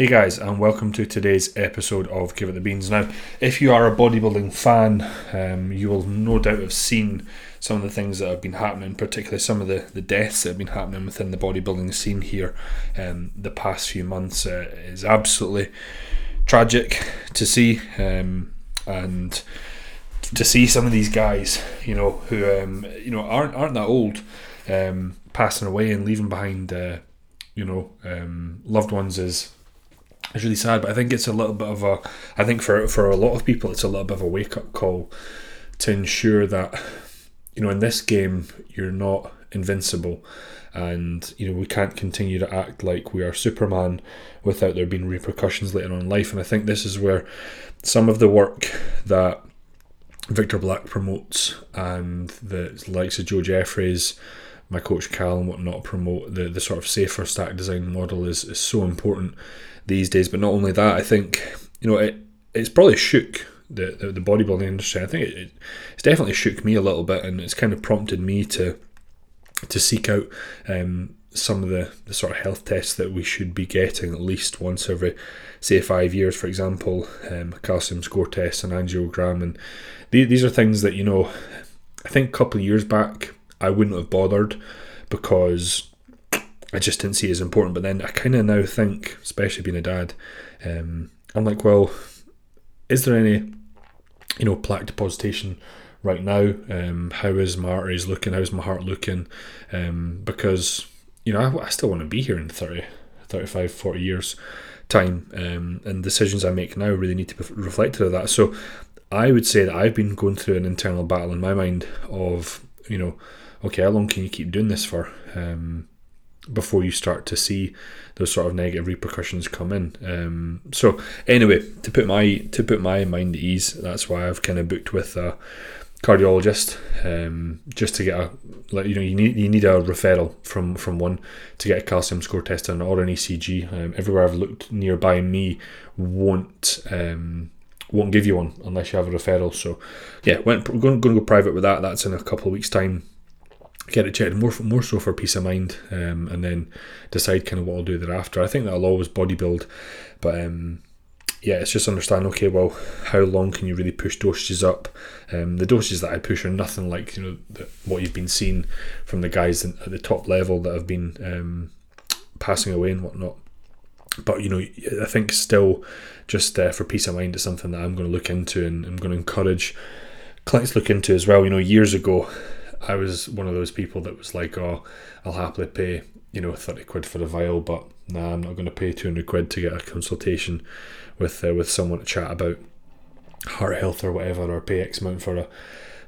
Hey guys, and welcome to today's episode of Give It the Beans. Now, if you are a bodybuilding fan, um, you will no doubt have seen some of the things that have been happening, particularly some of the, the deaths that have been happening within the bodybuilding scene here um, the past few months. Uh, is absolutely tragic to see, um, and to see some of these guys, you know, who um, you know aren't aren't that old, um, passing away and leaving behind, uh, you know, um, loved ones is it's really sad. But I think it's a little bit of a, I think for for a lot of people, it's a little bit of a wake up call to ensure that, you know, in this game you're not invincible, and you know we can't continue to act like we are Superman without there being repercussions later on in life. And I think this is where some of the work that Victor Black promotes and the likes of Joe Jeffries my coach Cal and whatnot promote the, the sort of safer stack design model is, is so important these days. But not only that, I think you know it it's probably shook the, the, the bodybuilding industry. I think it, it, it's definitely shook me a little bit, and it's kind of prompted me to to seek out um, some of the, the sort of health tests that we should be getting at least once every say five years, for example, um, calcium score test and angiogram, and th- these are things that you know. I think a couple of years back I wouldn't have bothered because I just didn't see it as important. But then I kind of now think, especially being a dad, um, I'm like, well, is there any, you know, plaque depositation right now? Um, how is my arteries looking? How's my heart looking? Um, because, you know, I, I still want to be here in 30, 35, 40 years time. Um, and decisions I make now really need to be reflected of that. So I would say that I've been going through an internal battle in my mind of, you know, okay, how long can you keep doing this for um, before you start to see those sort of negative repercussions come in? Um, so anyway, to put my to put my mind at ease, that's why I've kind of booked with a cardiologist um, just to get a like you know you need you need a referral from from one to get a calcium score test done or an ECG. Um, everywhere I've looked nearby me won't um, won't give you one unless you have a referral. So yeah, went going, going to go private with that. That's in a couple of weeks' time get it checked more more so for peace of mind, um, and then decide kind of what I'll do thereafter. I think that I'll always bodybuild, but um, yeah, it's just understand. Okay, well, how long can you really push dosages up? Um, the dosages that I push are nothing like you know the, what you've been seeing from the guys at the top level that have been um, passing away and whatnot. But you know, I think still, just uh, for peace of mind, is something that I'm going to look into and I'm going to encourage clients look into as well. You know, years ago, I was one of those people that was like, oh, I'll happily pay, you know, 30 quid for a vial, but nah, I'm not going to pay 200 quid to get a consultation with uh, with someone to chat about heart health or whatever, or pay X amount for a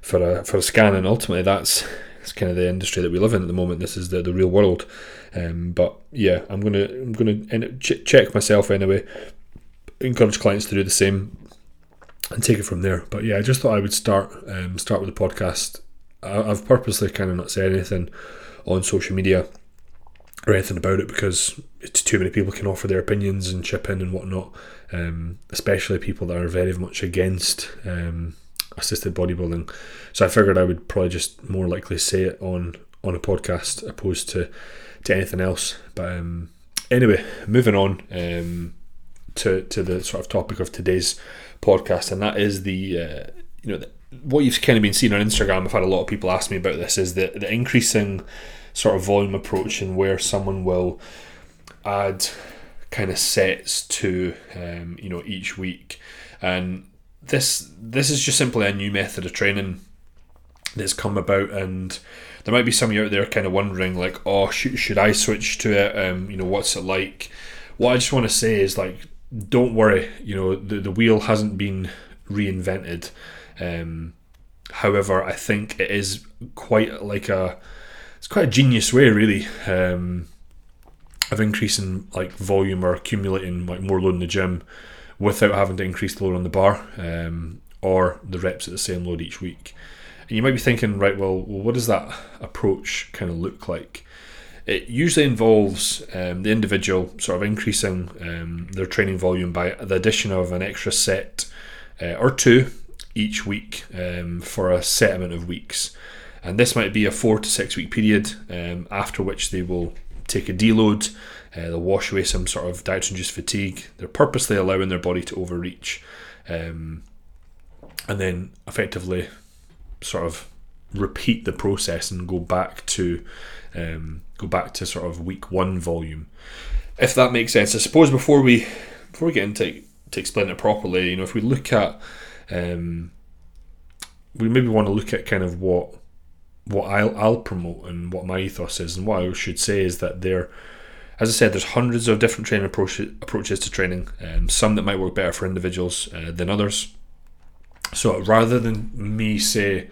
for a for a scan. And ultimately, that's it's kind of the industry that we live in at the moment. This is the, the real world. Um, but yeah, I'm gonna I'm gonna ch- check myself anyway. Encourage clients to do the same and take it from there. But yeah, I just thought I would start um, start with the podcast I've purposely kind of not said anything on social media or anything about it because it's too many people can offer their opinions and chip in and whatnot, um, especially people that are very much against um, assisted bodybuilding. So I figured I would probably just more likely say it on on a podcast opposed to to anything else. But um, anyway, moving on um, to to the sort of topic of today's podcast, and that is the uh, you know the what you've kind of been seeing on Instagram, I've had a lot of people ask me about this, is the, the increasing sort of volume approach and where someone will add kind of sets to um, you know each week. And this this is just simply a new method of training that's come about and there might be some of you out there kind of wondering like oh should, should i switch to it? Um, you know what's it like? What i just want to say is like don't worry you know the, the wheel hasn't been reinvented um, however, I think it is quite like a it's quite a genius way, really, um, of increasing like volume or accumulating like more load in the gym without having to increase the load on the bar um, or the reps at the same load each week. And you might be thinking, right, well, what does that approach kind of look like? It usually involves um, the individual sort of increasing um, their training volume by the addition of an extra set uh, or two each week um, for a set amount of weeks. And this might be a four to six week period, um, after which they will take a deload, uh, they'll wash away some sort of dietary induced fatigue. They're purposely allowing their body to overreach, um, and then effectively sort of repeat the process and go back to um, go back to sort of week one volume, if that makes sense. I suppose before we before we get into to explain it properly, you know, if we look at um, we maybe want to look at kind of what what I'll, I'll promote and what my ethos is, and what I should say is that there, as I said, there's hundreds of different training approach, approaches to training, um, some that might work better for individuals uh, than others. So rather than me say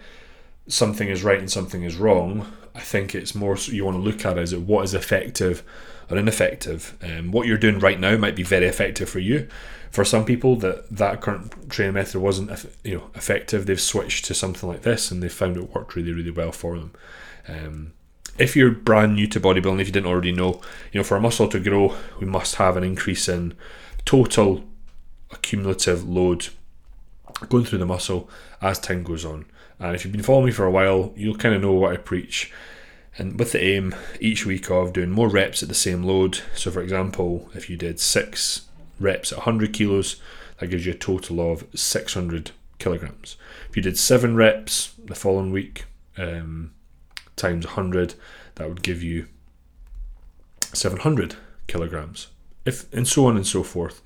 something is right and something is wrong, I think it's more so you want to look at is it what is effective or ineffective. Um, what you're doing right now might be very effective for you. For some people, that that current training method wasn't you know effective. They've switched to something like this and they found it worked really really well for them. Um, if you're brand new to bodybuilding, if you didn't already know, you know for a muscle to grow, we must have an increase in total accumulative load going through the muscle as time goes on. And if you've been following me for a while, you'll kind of know what I preach. And with the aim each week of doing more reps at the same load. So, for example, if you did six reps at 100 kilos, that gives you a total of 600 kilograms. If you did seven reps the following week um, times 100, that would give you 700 kilograms. If and so on and so forth.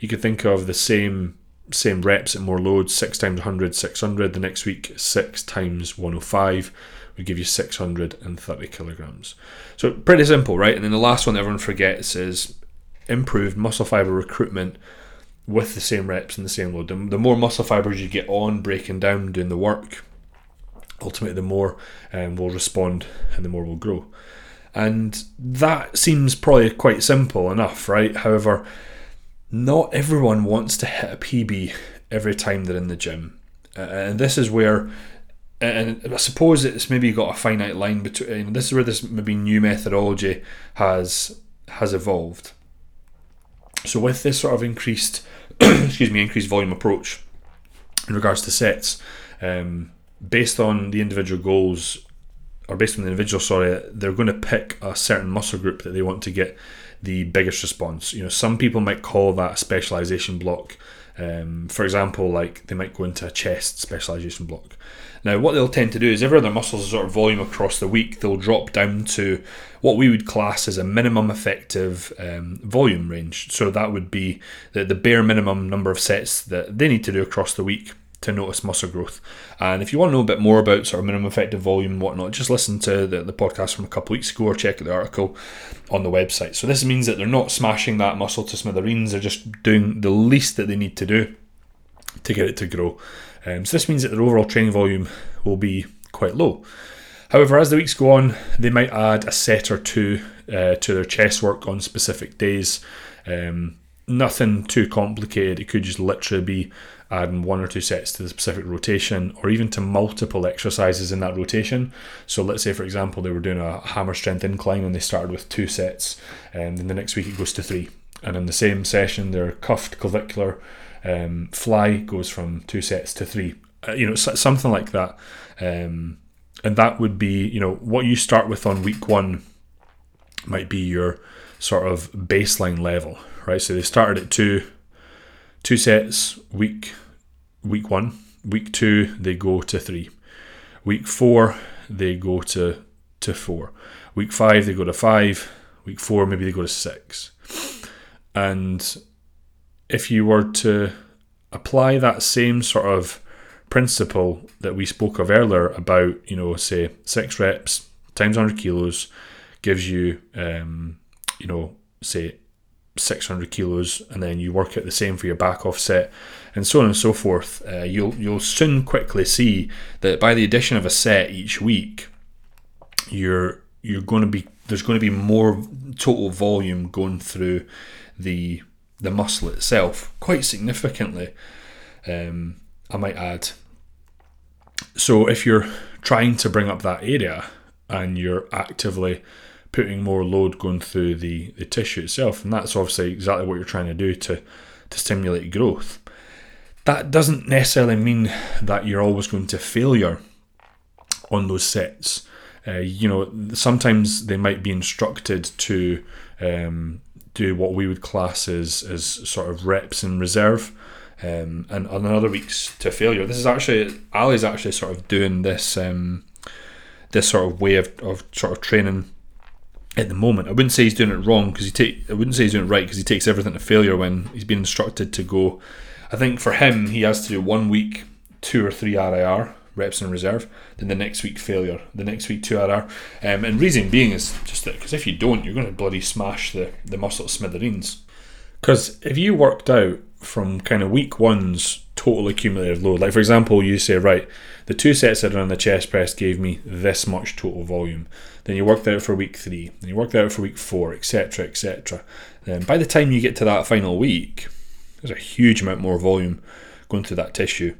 You could think of the same same reps at more loads, 6 times 100, 600. The next week, 6 times 105 would give you 630 kilograms. So pretty simple, right? And then the last one everyone forgets is improved muscle fiber recruitment with the same reps and the same load. The, more muscle fibers you get on breaking down, doing the work, ultimately the more um, will respond and the more will grow. And that seems probably quite simple enough, right? However, not everyone wants to hit a PB every time they're in the gym. Uh, and this is where, and I suppose it's maybe got a finite line between. This is where this maybe new methodology has has evolved. So with this sort of increased, excuse me, increased volume approach in regards to sets, um, based on the individual goals, or based on the individual, sorry, they're going to pick a certain muscle group that they want to get the biggest response. You know, some people might call that a specialization block. Um, for example, like they might go into a chest specialization block. Now, what they'll tend to do is, every other muscles sort of volume across the week, they'll drop down to what we would class as a minimum effective um, volume range. So that would be the, the bare minimum number of sets that they need to do across the week to notice muscle growth. And if you want to know a bit more about sort of minimum effective volume and whatnot, just listen to the, the podcast from a couple weeks ago or check out the article on the website. So this means that they're not smashing that muscle to smithereens, they're just doing the least that they need to do to get it to grow. Um, so this means that their overall training volume will be quite low. However, as the weeks go on, they might add a set or two uh, to their chest work on specific days. Um, nothing too complicated. It could just literally be adding one or two sets to the specific rotation or even to multiple exercises in that rotation. So let's say, for example, they were doing a hammer strength incline and they started with two sets, and then the next week it goes to three. And in the same session, their cuffed clavicular um, fly goes from two sets to three. Uh, you know, something like that. Um, and that would be, you know, what you start with on week one might be your sort of baseline level, right? So they started at two, two sets week week one. Week two they go to three. Week four they go to to four. Week five they go to five. Week four maybe they go to six. And if you were to apply that same sort of principle that we spoke of earlier about, you know, say six reps times 100 kilos gives you, um, you know, say 600 kilos, and then you work out the same for your back offset, and so on and so forth. Uh, you'll you'll soon quickly see that by the addition of a set each week, you're you're going to be there's going to be more total volume going through the the muscle itself quite significantly. Um, I might add. So if you're trying to bring up that area and you're actively putting more load going through the, the tissue itself. And that's obviously exactly what you're trying to do to, to stimulate growth. That doesn't necessarily mean that you're always going to failure on those sets. Uh, you know, sometimes they might be instructed to um, do what we would class as, as sort of reps in reserve. Um, and on other weeks to failure. This is actually Ali's actually sort of doing this um, this sort of way of, of sort of training at the moment. I wouldn't say he's doing it wrong because he take I wouldn't say he's doing it right because he takes everything to failure when he's been instructed to go. I think for him he has to do one week two or three RIR reps in reserve, then the next week failure, the next week two RR. Um, and reason being is just that because if you don't, you're going to bloody smash the, the muscle smithereens. Because if you worked out from kind of week one's total accumulated load, like for example, you say, right, the two sets I did on the chest press gave me this much total volume. Then you worked out for week three, then you worked out for week four, etc., etc. Then by the time you get to that final week, there's a huge amount more volume going through that tissue.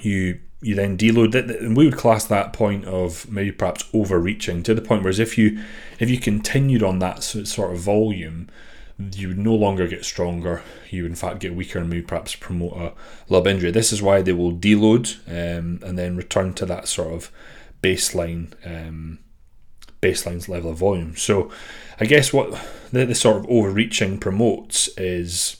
You you then deload it, and we would class that point of maybe perhaps overreaching to the point whereas if you if you continued on that sort of volume, you would no longer get stronger. You would in fact get weaker and maybe perhaps promote a lob injury. This is why they will deload um, and then return to that sort of baseline um, baseline's level of volume. So I guess what the, the sort of overreaching promotes is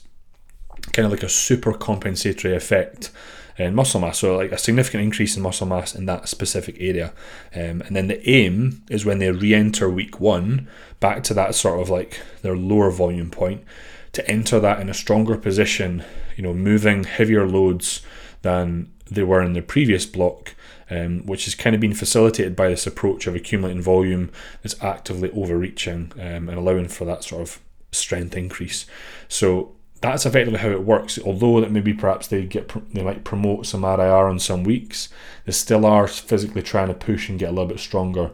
kind of like a super compensatory effect in muscle mass. So like a significant increase in muscle mass in that specific area. Um, and then the aim is when they re-enter week one back to that sort of like their lower volume point to enter that in a stronger position, you know, moving heavier loads than they were in the previous block, um, which has kind of been facilitated by this approach of accumulating volume that's actively overreaching um, and allowing for that sort of strength increase. So that's effectively how it works. Although that maybe perhaps they get they might promote some RIR on some weeks, they still are physically trying to push and get a little bit stronger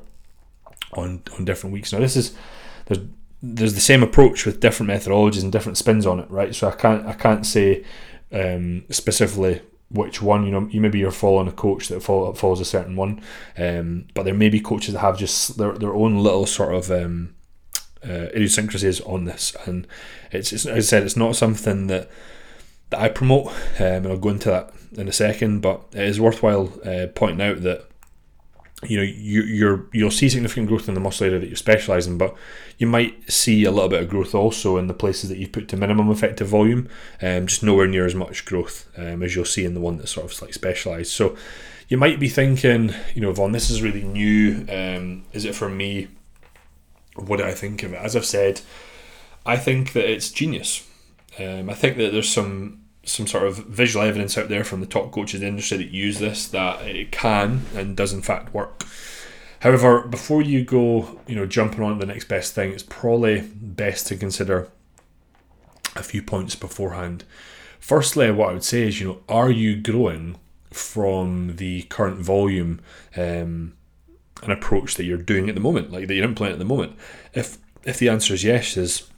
on on different weeks. Now this is there's there's the same approach with different methodologies and different spins on it, right? So I can't I can't say um, specifically which one you know you maybe you're following a coach that follow, follows a certain one um, but there may be coaches that have just their, their own little sort of um, uh, idiosyncrasies on this, and it's, it's, as I said, it's not something that that I promote, um, and I'll go into that in a second. But it is worthwhile uh, pointing out that you know you you're you'll see significant growth in the muscle area that you specialise in, but you might see a little bit of growth also in the places that you've put to minimum effective volume, um, just nowhere near as much growth um, as you'll see in the one that's sort of like specialised. So you might be thinking, you know, Vaughn, this is really new. Um, is it for me? what do I think of it? As I've said, I think that it's genius. Um, I think that there's some some sort of visual evidence out there from the top coaches in the industry that use this that it can and does in fact work. However, before you go, you know, jumping on to the next best thing, it's probably best to consider a few points beforehand. Firstly, what I would say is, you know, are you growing from the current volume um, an approach that you're doing at the moment, like that you're implementing at the moment? If if the answer is yes, is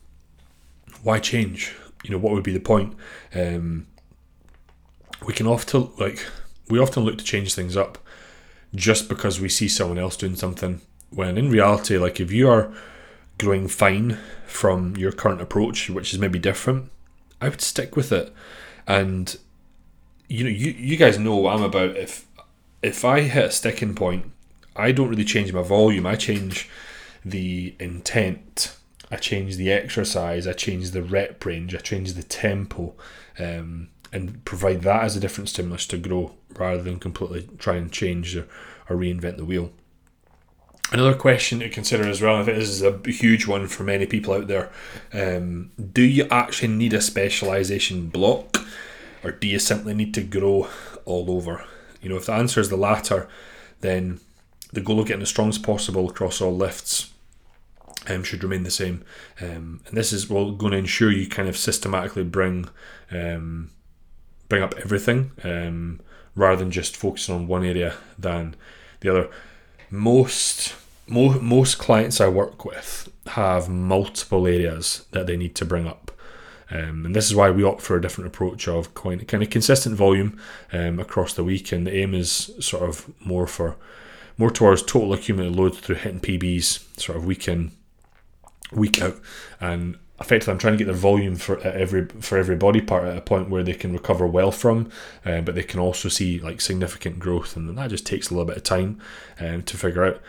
why change? You know, what would be the point? Um, we can often like we often look to change things up just because we see someone else doing something. When in reality, like if you are growing fine from your current approach, which is maybe different, I would stick with it. And you know, you you guys know what I'm about. If if I hit a sticking point I don't really change my volume. I change the intent. I change the exercise. I change the rep range. I change the tempo, um, and provide that as a different stimulus to grow rather than completely try and change or, or reinvent the wheel. Another question to consider as well, I think this is a huge one for many people out there. Um, do you actually need a specialization block, or do you simply need to grow all over? You know, if the answer is the latter, then the goal of getting as strong as possible across all lifts um, should remain the same. Um, and this is well going to ensure you kind of systematically bring um, bring up everything um, rather than just focusing on one area than the other. Most mo- most clients I work with have multiple areas that they need to bring up. Um, and this is why we opt for a different approach of kind of consistent volume um, across the week. And the aim is sort of more for more towards total accumulated load through hitting PBs sort of week in, week out. And effectively I'm trying to get their volume for every for every body part at a point where they can recover well from, uh, but they can also see like significant growth, and that just takes a little bit of time um, to figure out.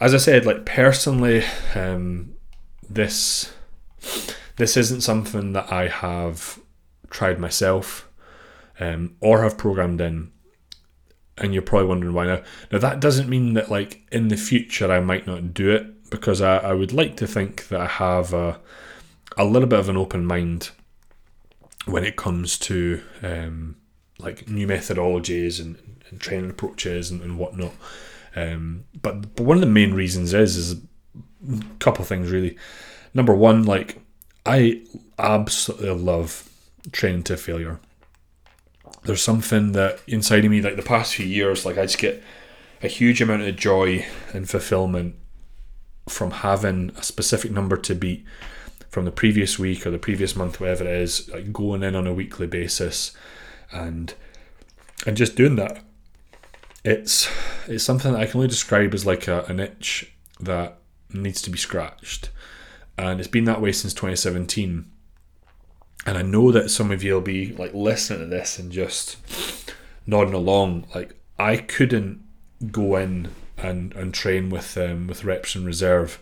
As I said, like personally, um, this this isn't something that I have tried myself um, or have programmed in. And you're probably wondering why now. Now that doesn't mean that like in the future I might not do it because I, I would like to think that I have a a little bit of an open mind when it comes to um, like new methodologies and, and training approaches and, and whatnot. Um, but, but one of the main reasons is is a couple of things really. Number one, like I absolutely love training to failure. There's something that inside of me, like the past few years, like I just get a huge amount of joy and fulfillment from having a specific number to beat from the previous week or the previous month, whatever it is, like going in on a weekly basis and and just doing that. It's it's something that I can only describe as like a, an itch that needs to be scratched. And it's been that way since 2017. And I know that some of you will be like listening to this and just nodding along. Like I couldn't go in and, and train with um, with reps and reserve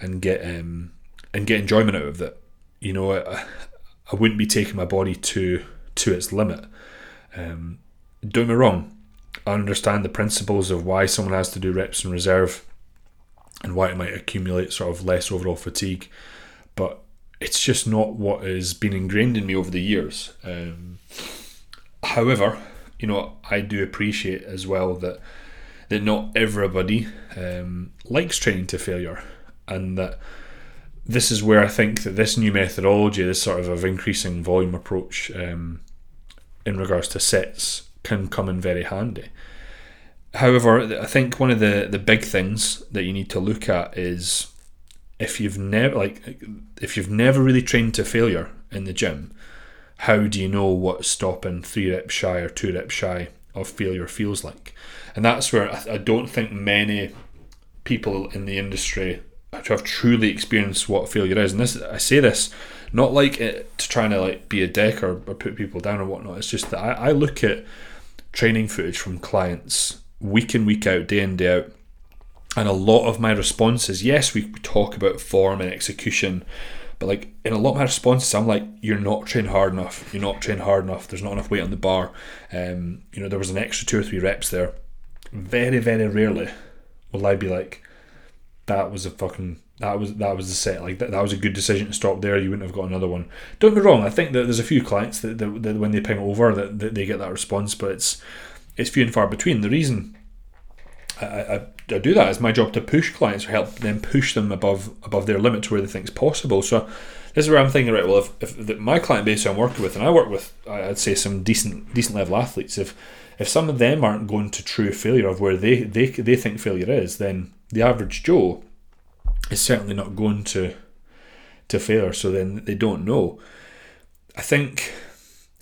and get um, and get enjoyment out of it. You know, I, I wouldn't be taking my body to to its limit. Um, don't me wrong, I understand the principles of why someone has to do reps and reserve and why it might accumulate sort of less overall fatigue, but it's just not what has been ingrained in me over the years. Um, however, you know, I do appreciate as well that that not everybody um, likes training to failure, and that this is where I think that this new methodology, this sort of, of increasing volume approach um, in regards to sets, can come in very handy. However, I think one of the, the big things that you need to look at is if you've never like if you've never really trained to failure in the gym, how do you know what stopping three reps shy or two reps shy of failure feels like? And that's where I, I don't think many people in the industry have truly experienced what failure is. And this, I say this not like it to trying to like be a dick or, or put people down or whatnot. It's just that I, I look at training footage from clients week in week out, day in day out, and a lot of my responses, yes, we talk about form and execution, but like in a lot of my responses, I'm like, you're not trained hard enough. You're not trained hard enough. There's not enough weight on the bar. Um, you know, there was an extra two or three reps there. Very, very rarely will I be like, that was a fucking that was that was the set. Like that, that was a good decision to stop there. You wouldn't have got another one. Don't be wrong. I think that there's a few clients that, that, that when they ping over that, that, they get that response, but it's it's few and far between. The reason I, I, I do that is my job to push clients or help them push them above above their limits where they think is possible. So this is where I'm thinking, right? Well, if, if the, my client base I'm working with, and I work with, I'd say some decent decent level athletes. If if some of them aren't going to true failure of where they they they think failure is, then the average Joe is certainly not going to to failure. So then they don't know. I think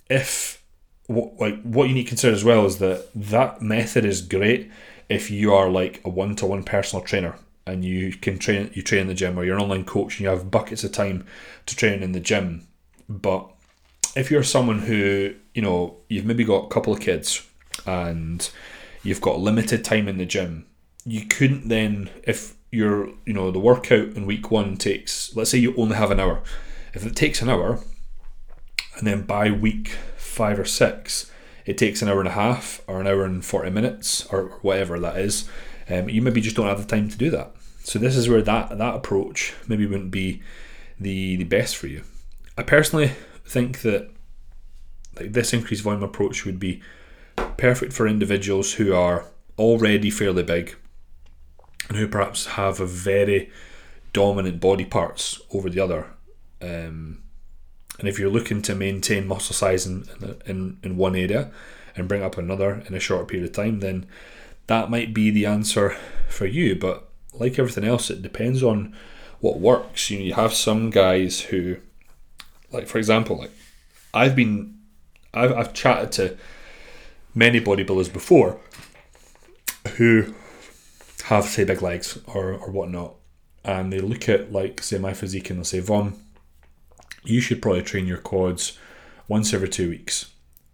if what like what you need to consider as well is that that method is great if you are like a one to one personal trainer and you can train you train in the gym or you're an online coach and you have buckets of time to train in the gym. But if you're someone who you know you've maybe got a couple of kids and you've got limited time in the gym you couldn't then if your you know the workout in week one takes let's say you only have an hour if it takes an hour and then by week five or six it takes an hour and a half or an hour and 40 minutes or whatever that is um, you maybe just don't have the time to do that so this is where that that approach maybe wouldn't be the the best for you i personally think that like this increased volume approach would be perfect for individuals who are already fairly big and who perhaps have a very dominant body parts over the other. Um, and if you're looking to maintain muscle size in, in, in one area and bring up another in a short period of time, then that might be the answer for you. But like everything else, it depends on what works. You know, you have some guys who, like for example, like I've been, I've, I've chatted to many bodybuilders before who have say big legs or, or whatnot and they look at like say my physique and they'll say Vaughn you should probably train your quads once every two weeks.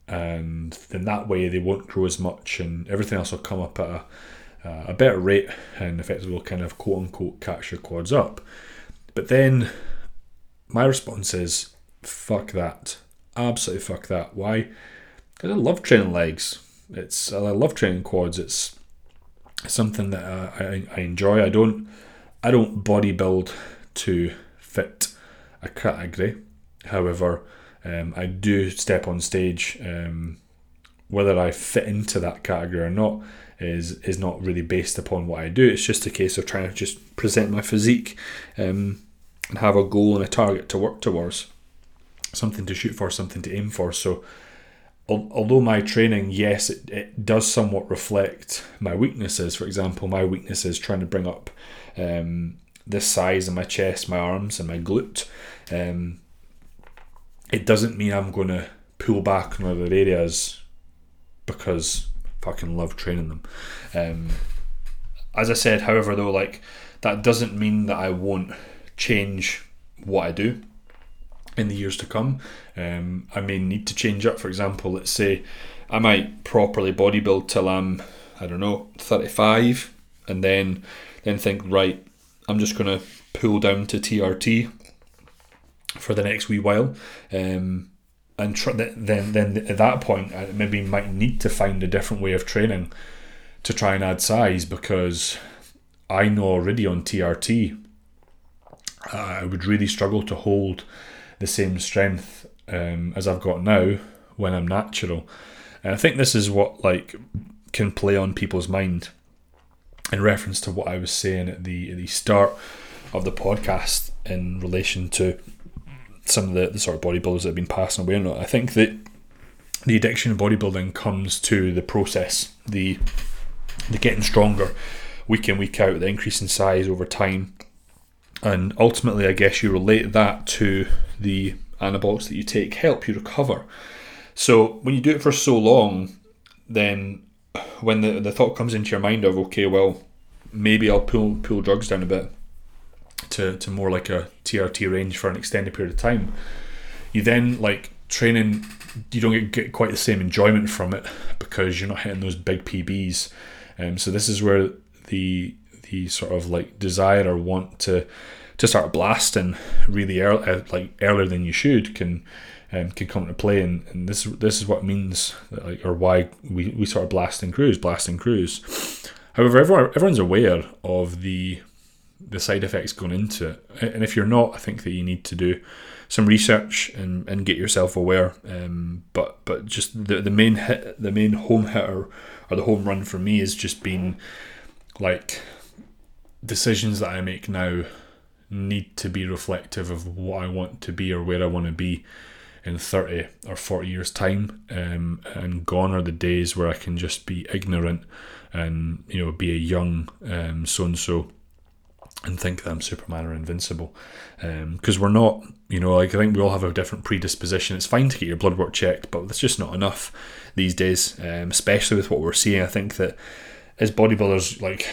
And then that way they won't grow as much and everything else will come up at a, a better rate and effectively will kind of quote unquote catch your quads up. But then my response is fuck that. Absolutely fuck that. Why? Because I love training legs. It's I love training quads. It's something that uh, I, I enjoy. I don't I don't bodybuild to fit a category. However, um, I do step on stage. Um, whether I fit into that category or not is is not really based upon what I do. It's just a case of trying to just present my physique um, and have a goal and a target to work towards, something to shoot for, something to aim for. So, although my training, yes, it, it does somewhat reflect my weaknesses. For example, my weakness is trying to bring up um, this size in my chest, my arms, and my glute. Um, it doesn't mean I'm going to pull back on other areas because I fucking love training them. Um, as I said, however, though, like that doesn't mean that I won't change what I do in the years to come. Um, I may need to change up. For example, let's say I might properly bodybuild till I'm I don't know 35, and then then think right, I'm just gonna pull down to TRT for the next wee while. Um, and tr- then then at that point, I maybe might need to find a different way of training to try and add size because I know already on TRT I would really struggle to hold the same strength um, as I've got now when I'm natural. And I think this is what like can play on people's mind in reference to what I was saying at the at the start of the podcast in relation to some of the, the sort of bodybuilders that have been passing away not. I think that the addiction of bodybuilding comes to the process, the the getting stronger week in, week out, the increase in size over time. And ultimately I guess you relate that to the anabolics that you take help you recover. So when you do it for so long, then when the, the thought comes into your mind of okay, well, maybe I'll pull pull drugs down a bit to, to more like a TRT range for an extended period of time, you then like training you don't get, get quite the same enjoyment from it because you're not hitting those big PBs. Um, so this is where the the sort of like desire or want to to start blasting really early, uh, like earlier than you should can um, can come into play, and, and this this is what means like or why we, we sort of blast and cruise, blast and cruise. However, everyone, everyone's aware of the the side effects going into it, and if you're not, I think that you need to do some research and, and get yourself aware. Um, but but just the the main hit, the main home hitter or the home run for me has just been like decisions that I make now need to be reflective of what I want to be or where I want to be in 30 or 40 years' time. Um, and gone are the days where I can just be ignorant and, you know, be a young so and so and think that I'm Superman or invincible. Because um, we're not, you know, like I think we all have a different predisposition. It's fine to get your blood work checked, but that's just not enough these days, um, especially with what we're seeing. I think that as bodybuilders, like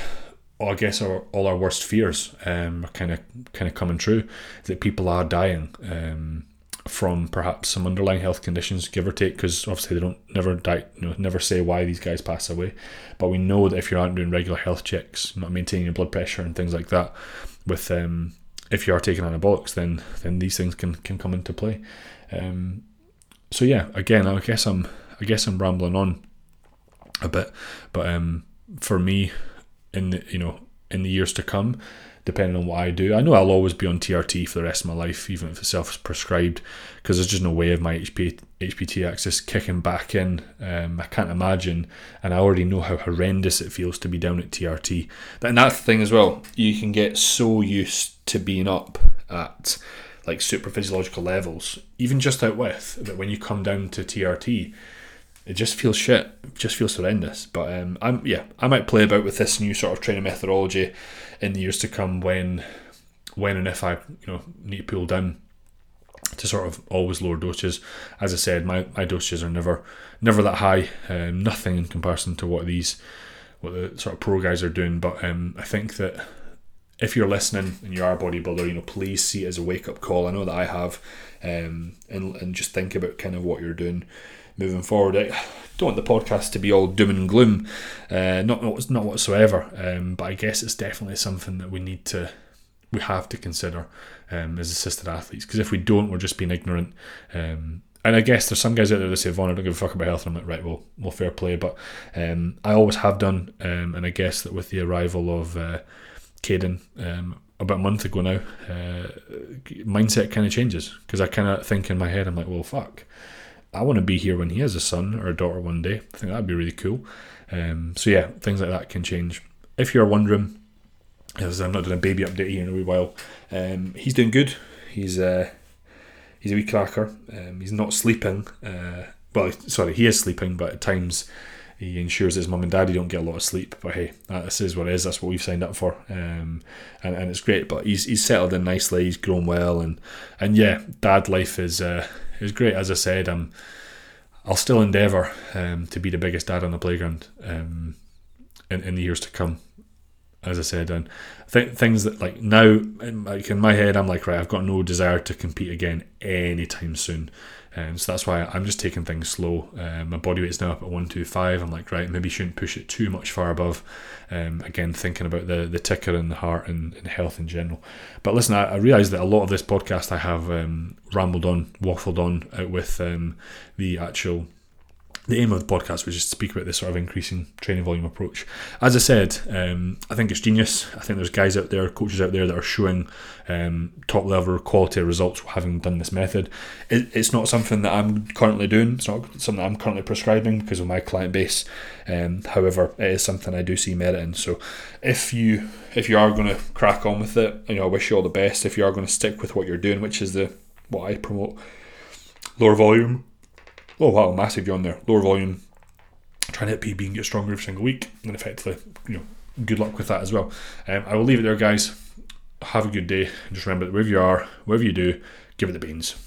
I guess our, all our worst fears um, are kind of kind of coming true. That people are dying um, from perhaps some underlying health conditions, give or take, because obviously they don't never die, you know, never say why these guys pass away. But we know that if you aren't doing regular health checks, not maintaining your blood pressure and things like that, with um, if you are taking anabolics, then then these things can can come into play. Um, so yeah, again, I guess I'm I guess I'm rambling on a bit, but um, for me, in the you know in the years to come, depending on what I do. I know I'll always be on TRT for the rest of my life, even if it's self prescribed, because there's just no way of my HP, HPT axis kicking back in. Um, I can't imagine, and I already know how horrendous it feels to be down at TRT. And that's the thing as well, you can get so used to being up at like super physiological levels, even just out with, that when you come down to TRT, it just feels shit. It just feels horrendous. But um, I'm yeah, I might play about with this new sort of training methodology in the years to come when when and if I you know need to pull down to sort of always lower doses. As I said, my, my dosages are never never that high. Um, nothing in comparison to what these what the sort of pro guys are doing. But um, I think that if you're listening and you are a bodybuilder, you know, please see it as a wake up call. I know that I have, um, and and just think about kind of what you're doing moving forward. I don't want the podcast to be all doom and gloom, uh, not not whatsoever. Um, but I guess it's definitely something that we need to, we have to consider um, as assisted athletes because if we don't, we're just being ignorant. Um, and I guess there's some guys out there that say, Vaughn, I don't give a fuck about health. And I'm like, right, well, well, fair play. But um, I always have done. Um, and I guess that with the arrival of uh, Caden um, about a month ago now, uh, mindset kind of changes because I kind of think in my head, I'm like, well, fuck, I want to be here when he has a son or a daughter one day. I think that'd be really cool. Um, so yeah, things like that can change. If you're wondering, as I'm not doing a baby update here in a wee while, um, he's doing good. He's uh, he's a wee cracker. Um, he's not sleeping. Uh, well, sorry, he is sleeping, but at times he ensures his mum and daddy don't get a lot of sleep. But hey, this is what it is. That's what we've signed up for, um, and and it's great. But he's he's settled in nicely. He's grown well, and and yeah, dad life is uh, is great. As I said, um, I'll still endeavour um, to be the biggest dad on the playground um, in in the years to come. As I said, and th- things that like now, like in my head, I'm like right. I've got no desire to compete again anytime soon. Um, so that's why I'm just taking things slow. Um, my body weight's now up at 125. I'm like, right, maybe shouldn't push it too much far above. Um, again, thinking about the, the ticker and the heart and, and health in general. But listen, I, I realise that a lot of this podcast I have um, rambled on, waffled on out with um, the actual the aim of the podcast was just to speak about this sort of increasing training volume approach. As I said, um, I think it's genius. I think there's guys out there, coaches out there that are showing um, top level quality results having done this method. It, it's not something that I'm currently doing. It's not something I'm currently prescribing because of my client base. Um, however, it is something I do see merit in. So, if you if you are going to crack on with it, you know, I wish you all the best. If you are going to stick with what you're doing, which is the what I promote, lower volume oh wow, massive yawn there. Lower volume, trying to hit PB and get stronger every single week, and effectively, you know, good luck with that as well. Um, I will leave it there, guys. Have a good day. Just remember that wherever you are, wherever you do, give it the beans.